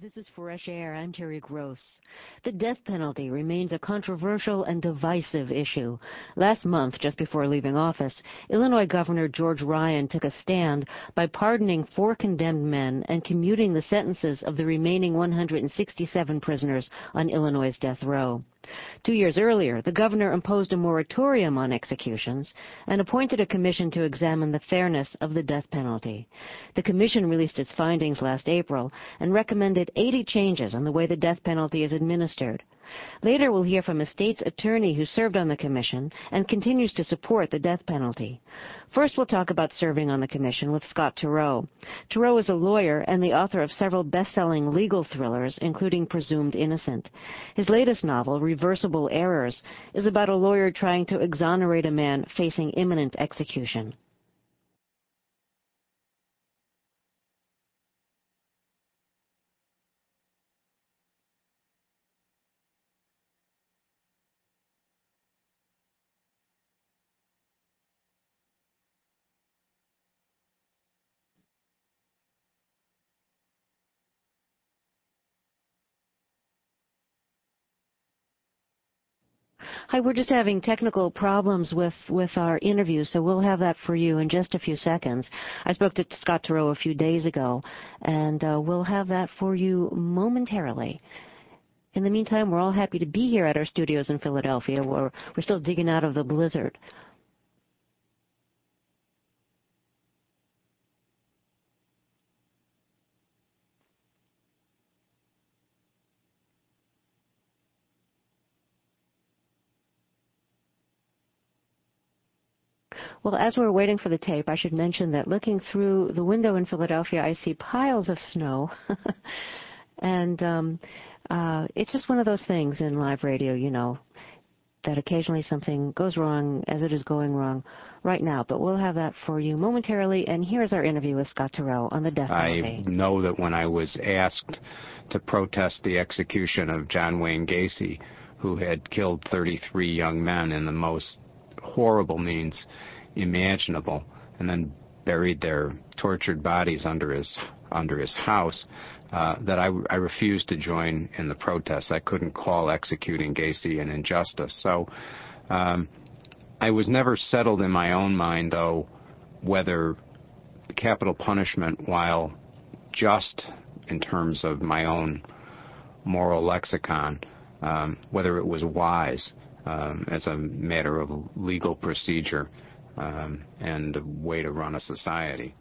This is Fresh Air. I'm Terry Gross. The death penalty remains a controversial and divisive issue. Last month, just before leaving office, Illinois Governor George Ryan took a stand by pardoning four condemned men and commuting the sentences of the remaining 167 prisoners on Illinois' death row. Two years earlier, the governor imposed a moratorium on executions and appointed a commission to examine the fairness of the death penalty. The commission released its findings last April and recommended 80 changes on the way the death penalty is administered. Later we'll hear from a state's attorney who served on the commission and continues to support the death penalty. First we'll talk about serving on the commission with Scott Turow. Turow is a lawyer and the author of several best-selling legal thrillers, including Presumed Innocent. His latest novel, Reversible Errors, is about a lawyer trying to exonerate a man facing imminent execution. Hi, we're just having technical problems with, with our interview, so we'll have that for you in just a few seconds. I spoke to Scott Turow a few days ago, and uh, we'll have that for you momentarily. In the meantime, we're all happy to be here at our studios in Philadelphia. We're, we're still digging out of the blizzard. Well, as we're waiting for the tape, I should mention that looking through the window in Philadelphia, I see piles of snow. and um, uh, it's just one of those things in live radio, you know, that occasionally something goes wrong as it is going wrong right now. But we'll have that for you momentarily. And here's our interview with Scott Turow on the death penalty. I know that when I was asked to protest the execution of John Wayne Gacy, who had killed 33 young men in the most horrible means, imaginable, and then buried their tortured bodies under his under his house. Uh, that I, I refused to join in the protests. I couldn't call executing Gacy an injustice. So um, I was never settled in my own mind, though, whether capital punishment, while just in terms of my own moral lexicon, um, whether it was wise um, as a matter of legal procedure um, and a way to run a society.